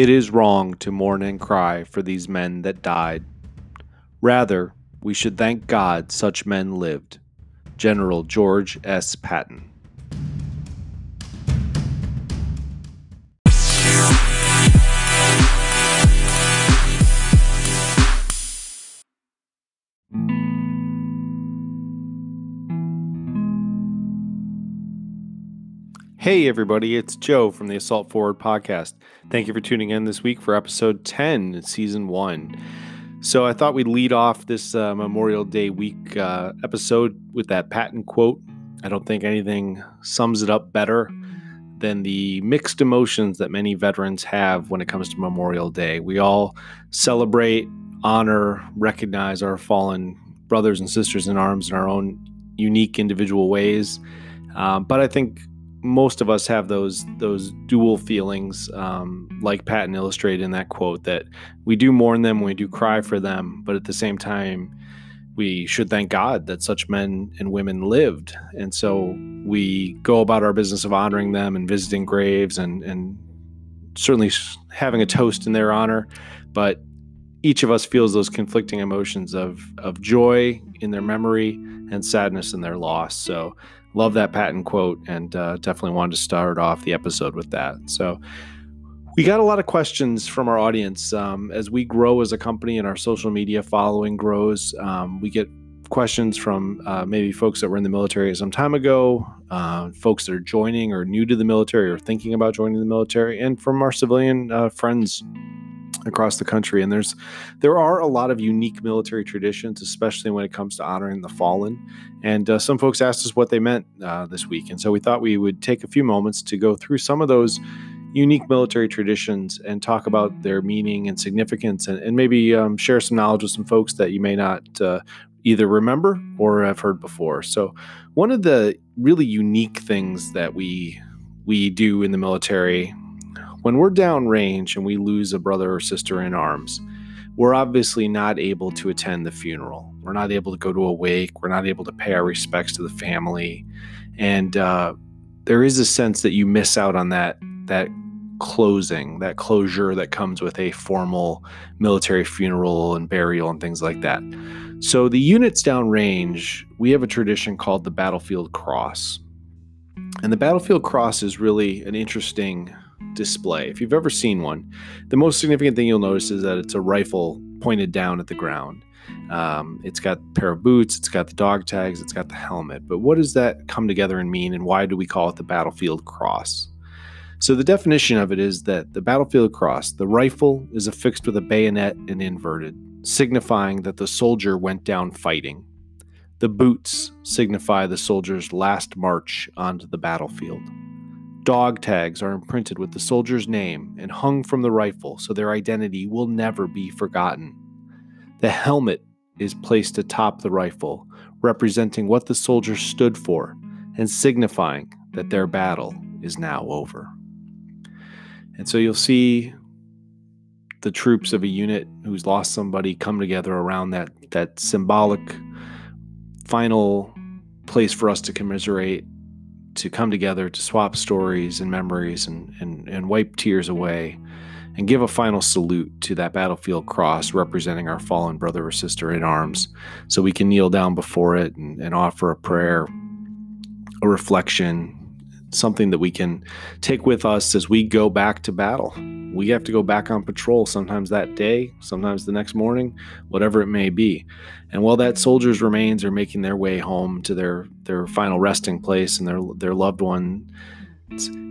It is wrong to mourn and cry for these men that died. Rather, we should thank God such men lived. General George S. Patton. Hey, everybody, it's Joe from the Assault Forward podcast. Thank you for tuning in this week for episode 10, season one. So, I thought we'd lead off this uh, Memorial Day week uh, episode with that Patton quote. I don't think anything sums it up better than the mixed emotions that many veterans have when it comes to Memorial Day. We all celebrate, honor, recognize our fallen brothers and sisters in arms in our own unique individual ways. Um, but I think most of us have those those dual feelings, um, like Patton illustrated in that quote, that we do mourn them, we do cry for them, but at the same time, we should thank God that such men and women lived, and so we go about our business of honoring them and visiting graves and and certainly having a toast in their honor, but each of us feels those conflicting emotions of of joy in their memory and sadness in their loss. So love that Patton quote and uh, definitely wanted to start off the episode with that. So, we got a lot of questions from our audience um, as we grow as a company and our social media following grows. Um, we get questions from uh, maybe folks that were in the military some time ago, uh, folks that are joining or new to the military or thinking about joining the military, and from our civilian uh, friends across the country and there's there are a lot of unique military traditions especially when it comes to honoring the fallen. And uh, some folks asked us what they meant uh, this week and so we thought we would take a few moments to go through some of those unique military traditions and talk about their meaning and significance and, and maybe um, share some knowledge with some folks that you may not uh, either remember or have heard before. So one of the really unique things that we we do in the military when we're downrange and we lose a brother or sister in arms, we're obviously not able to attend the funeral. We're not able to go to a wake. We're not able to pay our respects to the family, and uh, there is a sense that you miss out on that that closing, that closure that comes with a formal military funeral and burial and things like that. So the units downrange, we have a tradition called the battlefield cross. And the battlefield cross is really an interesting display. If you've ever seen one, the most significant thing you'll notice is that it's a rifle pointed down at the ground. Um, it's got a pair of boots, it's got the dog tags, it's got the helmet. But what does that come together and mean, and why do we call it the battlefield cross? So, the definition of it is that the battlefield cross, the rifle is affixed with a bayonet and inverted, signifying that the soldier went down fighting. The boots signify the soldier's last march onto the battlefield. Dog tags are imprinted with the soldier's name and hung from the rifle so their identity will never be forgotten. The helmet is placed atop the rifle, representing what the soldier stood for and signifying that their battle is now over. And so you'll see the troops of a unit who's lost somebody come together around that that symbolic final place for us to commiserate to come together to swap stories and memories and, and, and wipe tears away and give a final salute to that battlefield cross representing our fallen brother or sister in arms. So we can kneel down before it and, and offer a prayer, a reflection, something that we can take with us as we go back to battle. We have to go back on patrol sometimes that day, sometimes the next morning, whatever it may be. And while that soldier's remains are making their way home to their their final resting place and their their loved one,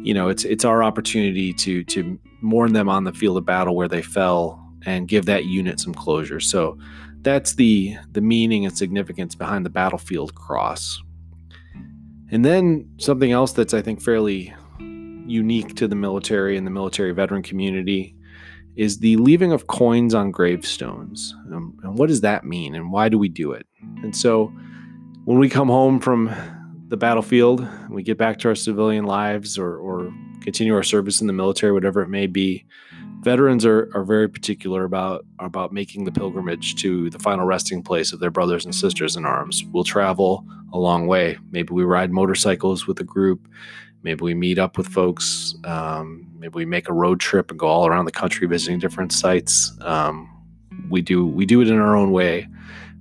you know, it's it's our opportunity to to mourn them on the field of battle where they fell and give that unit some closure. So that's the the meaning and significance behind the battlefield cross. And then something else that's, I think, fairly unique to the military and the military veteran community is the leaving of coins on gravestones. Um, and what does that mean and why do we do it? And so when we come home from the battlefield, we get back to our civilian lives or, or continue our service in the military, whatever it may be, Veterans are, are very particular about about making the pilgrimage to the final resting place of their brothers and sisters in arms. We'll travel a long way. Maybe we ride motorcycles with a group. Maybe we meet up with folks. Um, maybe we make a road trip and go all around the country visiting different sites. Um, we do we do it in our own way,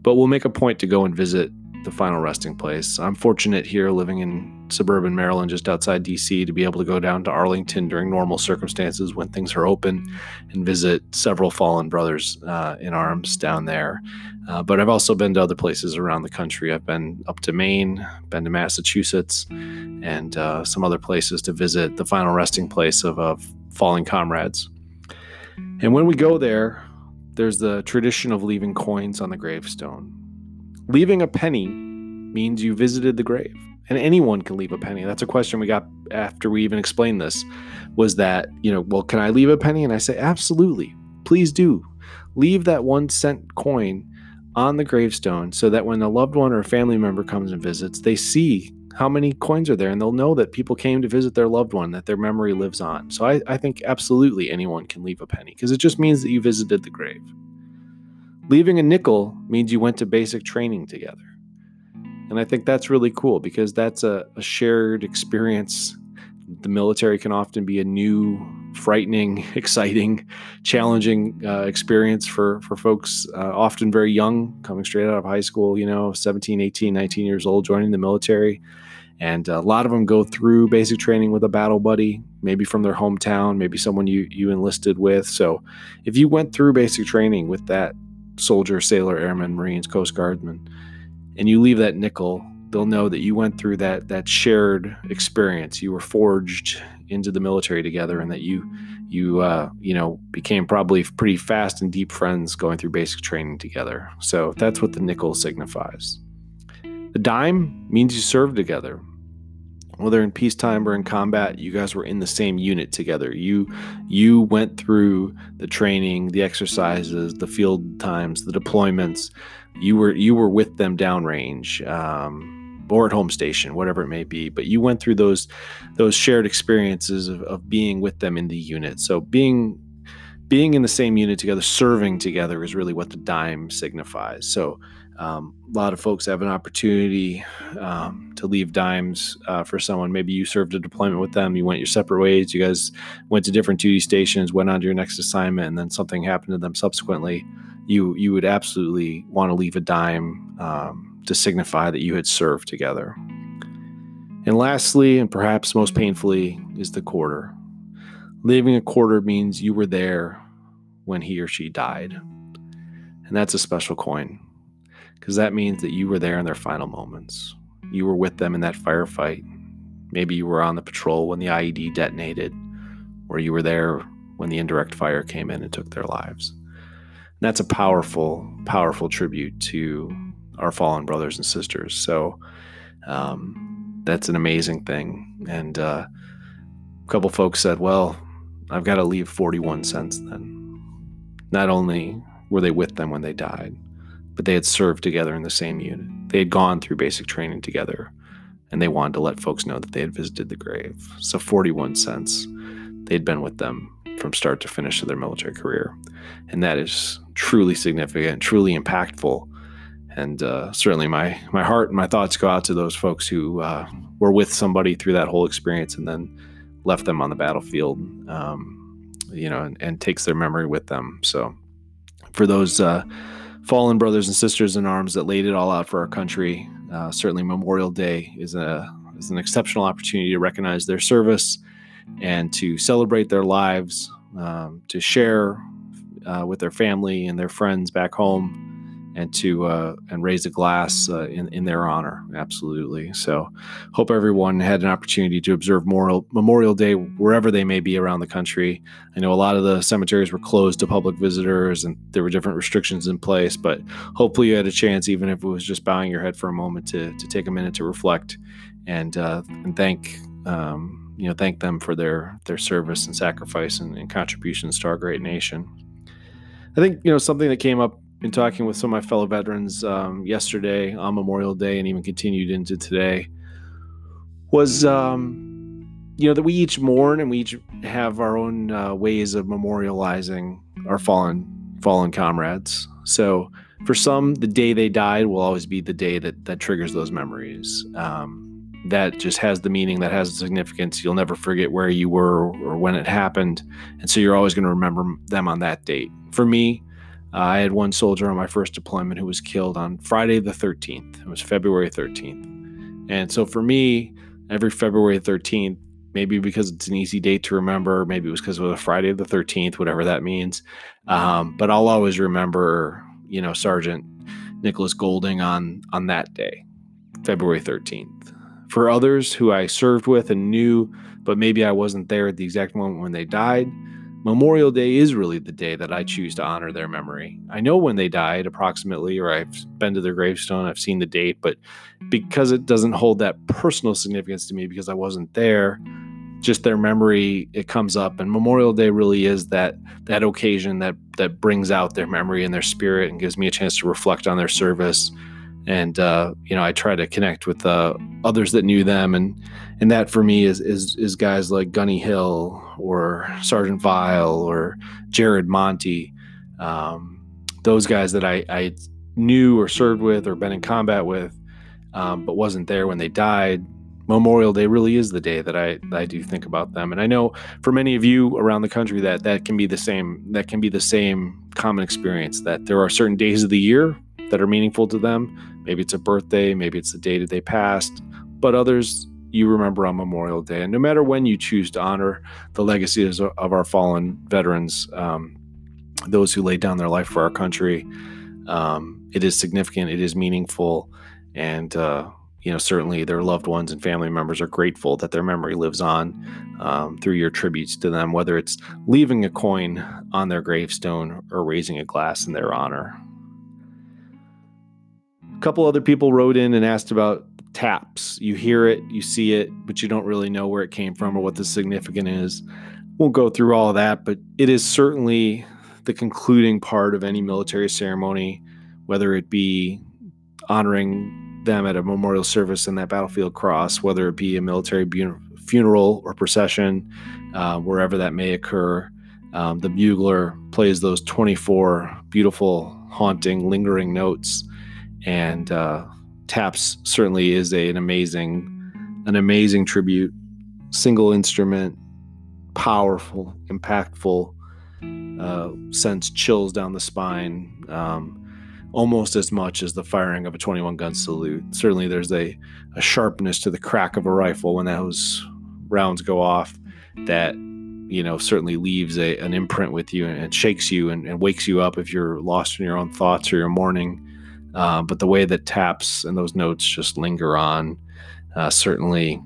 but we'll make a point to go and visit the final resting place. I'm fortunate here living in suburban Maryland, just outside DC, to be able to go down to Arlington during normal circumstances when things are open and visit several fallen brothers uh, in arms down there. Uh, but I've also been to other places around the country. I've been up to Maine, been to Massachusetts, and uh, some other places to visit the final resting place of, of fallen comrades. And when we go there, there's the tradition of leaving coins on the gravestone. Leaving a penny means you visited the grave. And anyone can leave a penny. That's a question we got after we even explained this was that, you know, well, can I leave a penny? And I say, absolutely. Please do. Leave that one cent coin on the gravestone so that when a loved one or a family member comes and visits, they see how many coins are there and they'll know that people came to visit their loved one, that their memory lives on. So I, I think absolutely anyone can leave a penny because it just means that you visited the grave. Leaving a nickel means you went to basic training together. And I think that's really cool because that's a, a shared experience. The military can often be a new, frightening, exciting, challenging uh, experience for, for folks uh, often very young, coming straight out of high school, you know, 17, 18, 19 years old, joining the military. And a lot of them go through basic training with a battle buddy, maybe from their hometown, maybe someone you, you enlisted with. So if you went through basic training with that soldier, sailor, airman, Marines, Coast Guardsman, and you leave that nickel, they'll know that you went through that that shared experience. You were forged into the military together, and that you you uh, you know became probably pretty fast and deep friends going through basic training together. So that's what the nickel signifies. The dime means you served together whether in peacetime or in combat you guys were in the same unit together. You you went through the training the exercises the field times the deployments. You were you were with them downrange um, or at home station whatever it may be but you went through those those shared experiences of, of being with them in the unit. So being being in the same unit together serving together is really what the dime signifies. So um, a lot of folks have an opportunity um, to leave dimes uh, for someone. Maybe you served a deployment with them, you went your separate ways, you guys went to different duty stations, went on to your next assignment, and then something happened to them subsequently. You you would absolutely want to leave a dime um, to signify that you had served together. And lastly, and perhaps most painfully, is the quarter. Leaving a quarter means you were there when he or she died. And that's a special coin because that means that you were there in their final moments. You were with them in that firefight. Maybe you were on the patrol when the IED detonated, or you were there when the indirect fire came in and took their lives. And that's a powerful, powerful tribute to our fallen brothers and sisters. So um, that's an amazing thing. And uh, a couple folks said, well, I've got to leave 41 cents then. Not only were they with them when they died, but they had served together in the same unit. They had gone through basic training together, and they wanted to let folks know that they had visited the grave. So, 41 cents. They'd been with them from start to finish of their military career. And that is truly significant, truly impactful. And uh, certainly my, my heart and my thoughts go out to those folks who uh, were with somebody through that whole experience and then left them on the battlefield, um, you know, and, and, takes their memory with them. So for those, uh, fallen brothers and sisters in arms that laid it all out for our country. Uh, certainly, Memorial Day is a is an exceptional opportunity to recognize their service and to celebrate their lives, um, to share uh, with their family and their friends back home and to uh, and raise a glass uh, in in their honor. Absolutely. So, hope everyone had an opportunity to observe Memorial Memorial Day wherever they may be around the country. I know a lot of the cemeteries were closed to public visitors, and there were different restrictions in place. But hopefully, you had a chance, even if it was just bowing your head for a moment, to to take a minute to reflect and uh, and thank. Um, you know, thank them for their their service and sacrifice and, and contributions to our great nation. I think you know something that came up been talking with some of my fellow veterans um, yesterday on Memorial Day and even continued into today was um, you know that we each mourn and we each have our own uh, ways of memorializing our fallen fallen comrades. So for some, the day they died will always be the day that that triggers those memories. Um, that just has the meaning, that has the significance. You'll never forget where you were or when it happened, and so you're always going to remember them on that date. For me, uh, I had one soldier on my first deployment who was killed on Friday the 13th. It was February 13th, and so for me, every February 13th maybe because it's an easy date to remember. Maybe it was because it was a Friday the 13th, whatever that means. Um, but I'll always remember, you know, Sergeant Nicholas Golding on on that day, February 13th. For others who I served with and knew, but maybe I wasn't there at the exact moment when they died, Memorial Day is really the day that I choose to honor their memory. I know when they died approximately, or I've been to their gravestone, I've seen the date, but because it doesn't hold that personal significance to me because I wasn't there, just their memory it comes up and memorial day really is that that occasion that that brings out their memory and their spirit and gives me a chance to reflect on their service and uh, you know i try to connect with uh, others that knew them and and that for me is is is guys like gunny hill or sergeant vile or jared Monti um, those guys that I, I knew or served with or been in combat with um, but wasn't there when they died Memorial Day really is the day that I I do think about them. And I know for many of you around the country that that can be the same that can be the same common experience that there are certain days of the year that are meaningful to them. Maybe it's a birthday, maybe it's the day that they passed, but others you remember on Memorial Day. And no matter when you choose to honor the legacies of our fallen veterans, um, those who laid down their life for our country, um, it is significant, it is meaningful, and uh, you know, certainly their loved ones and family members are grateful that their memory lives on um, through your tributes to them, whether it's leaving a coin on their gravestone or raising a glass in their honor. A couple other people wrote in and asked about taps. You hear it, you see it, but you don't really know where it came from or what the significance is. Won't go through all of that, but it is certainly the concluding part of any military ceremony, whether it be honoring them at a memorial service in that battlefield cross, whether it be a military funeral or procession, uh, wherever that may occur. Um, the bugler plays those 24 beautiful, haunting, lingering notes, and uh, taps certainly is a, an amazing, an amazing tribute. Single instrument, powerful, impactful, uh, sends chills down the spine. Um, almost as much as the firing of a 21 gun salute. Certainly, there's a, a sharpness to the crack of a rifle when those rounds go off that you know certainly leaves a, an imprint with you and, shakes you and, and, wakes you up if you're lost in your own thoughts or your mourning. Uh, but the way that taps and those notes just linger on uh, certainly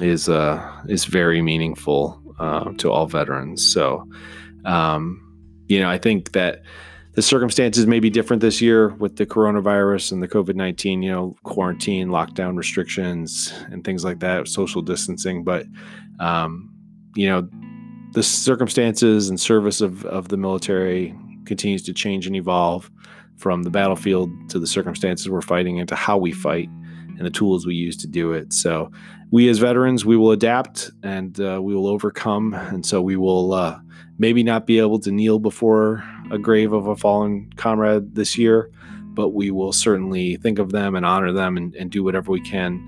is uh, is very meaningful uh, to all veterans. So, um, you know, I think that the circumstances may be different this year with the coronavirus and the COVID 19, you know, quarantine, lockdown restrictions, and things like that, social distancing. But, um, you know, the circumstances and service of, of the military continues to change and evolve from the battlefield to the circumstances we're fighting into how we fight and the tools we use to do it. So, we as veterans, we will adapt and uh, we will overcome. And so, we will uh, maybe not be able to kneel before a grave of a fallen comrade this year, but we will certainly think of them and honor them and, and do whatever we can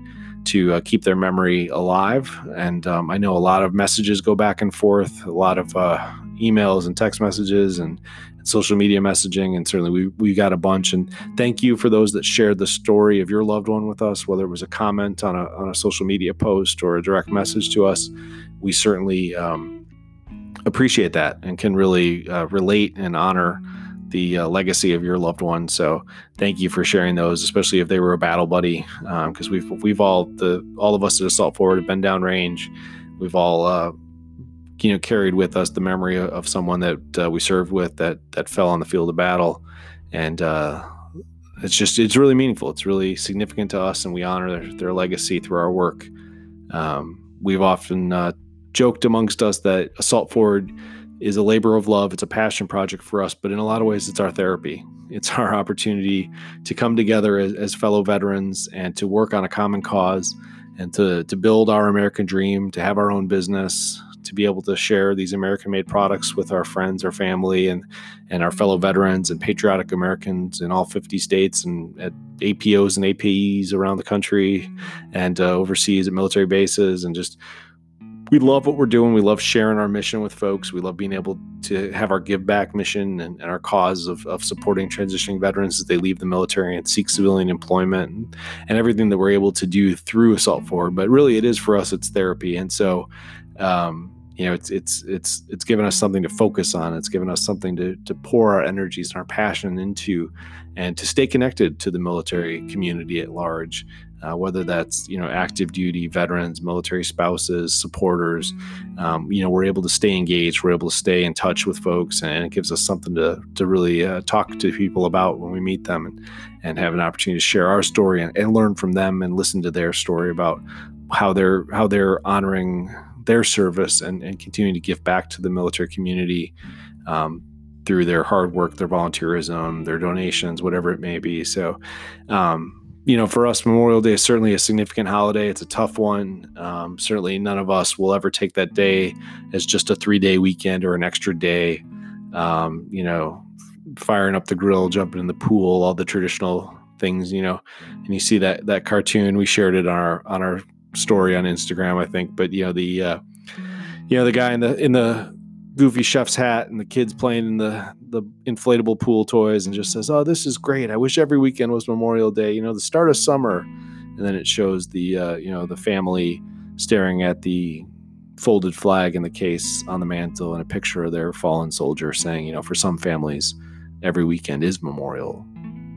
to uh, keep their memory alive. And um, I know a lot of messages go back and forth, a lot of uh, emails and text messages and, social media messaging. And certainly we, we got a bunch. And thank you for those that shared the story of your loved one with us, whether it was a comment on a, on a social media post or a direct message to us. We certainly um, appreciate that and can really uh, relate and honor the uh, legacy of your loved one. So thank you for sharing those, especially if they were a battle buddy, because um, we've we've all the all of us at Assault Forward have been downrange. We've all uh, you know carried with us the memory of someone that uh, we served with that that fell on the field of battle, and uh, it's just it's really meaningful. It's really significant to us, and we honor their, their legacy through our work. Um, we've often uh, joked amongst us that Assault Forward is a labor of love. It's a passion project for us, but in a lot of ways, it's our therapy. It's our opportunity to come together as, as fellow veterans and to work on a common cause and to to build our American dream, to have our own business, to be able to share these American made products with our friends, our family, and and our fellow veterans and patriotic Americans in all 50 states and at APOs and APEs around the country and uh, overseas at military bases and just we love what we're doing. We love sharing our mission with folks. We love being able to have our give back mission and, and, our cause of, of supporting transitioning veterans as they leave the military and seek civilian employment and, and everything that we're able to do through Assault Forward. But really, it is for us, it's therapy. And so, um, you know, it's it's it's it's given us something to focus on. It's given us something to to pour our energies and our passion into, and to stay connected to the military community at large. Uh, whether that's you know active duty veterans, military spouses, supporters, um, you know we're able to stay engaged. We're able to stay in touch with folks, and it gives us something to to really uh, talk to people about when we meet them, and, and have an opportunity to share our story and, and learn from them and listen to their story about how they're how they're honoring their service and, and continuing to give back to the military community um, through their hard work, their volunteerism, their donations, whatever it may be. So, um, you know, for us, Memorial Day is certainly a significant holiday. It's a tough one. Um, certainly, none of us will ever take that day as just a three day weekend or an extra day. Um, you know, firing up the grill, jumping in the pool, all the traditional things. You know, and you see that that cartoon we shared it on our on our story on Instagram, I think. But you know the uh, you know the guy in the in the goofy chef's hat and the kids playing in the the inflatable pool toys and just says, "Oh, this is great. I wish every weekend was Memorial Day. You know, the start of summer." And then it shows the uh, you know the family staring at the folded flag in the case on the mantle and a picture of their fallen soldier saying, you know, for some families, every weekend is Memorial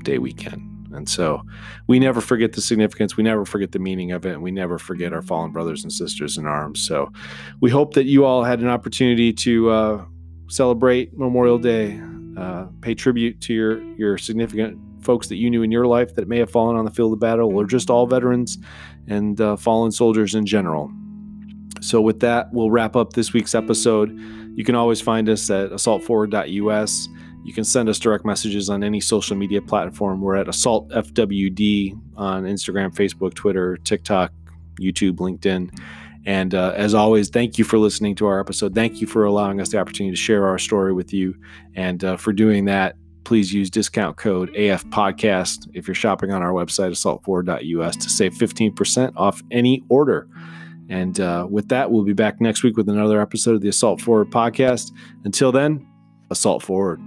Day weekend. And so we never forget the significance. We never forget the meaning of it. And we never forget our fallen brothers and sisters in arms. So we hope that you all had an opportunity to uh, celebrate Memorial Day, uh, pay tribute to your, your significant folks that you knew in your life that may have fallen on the field of battle, or just all veterans and uh, fallen soldiers in general. So, with that, we'll wrap up this week's episode. You can always find us at assaultforward.us. You can send us direct messages on any social media platform. We're at Assault FWD on Instagram, Facebook, Twitter, TikTok, YouTube, LinkedIn. And uh, as always, thank you for listening to our episode. Thank you for allowing us the opportunity to share our story with you. And uh, for doing that, please use discount code AF Podcast if you're shopping on our website, assaultforward.us, to save 15% off any order. And uh, with that, we'll be back next week with another episode of the Assault Forward Podcast. Until then, Assault Forward.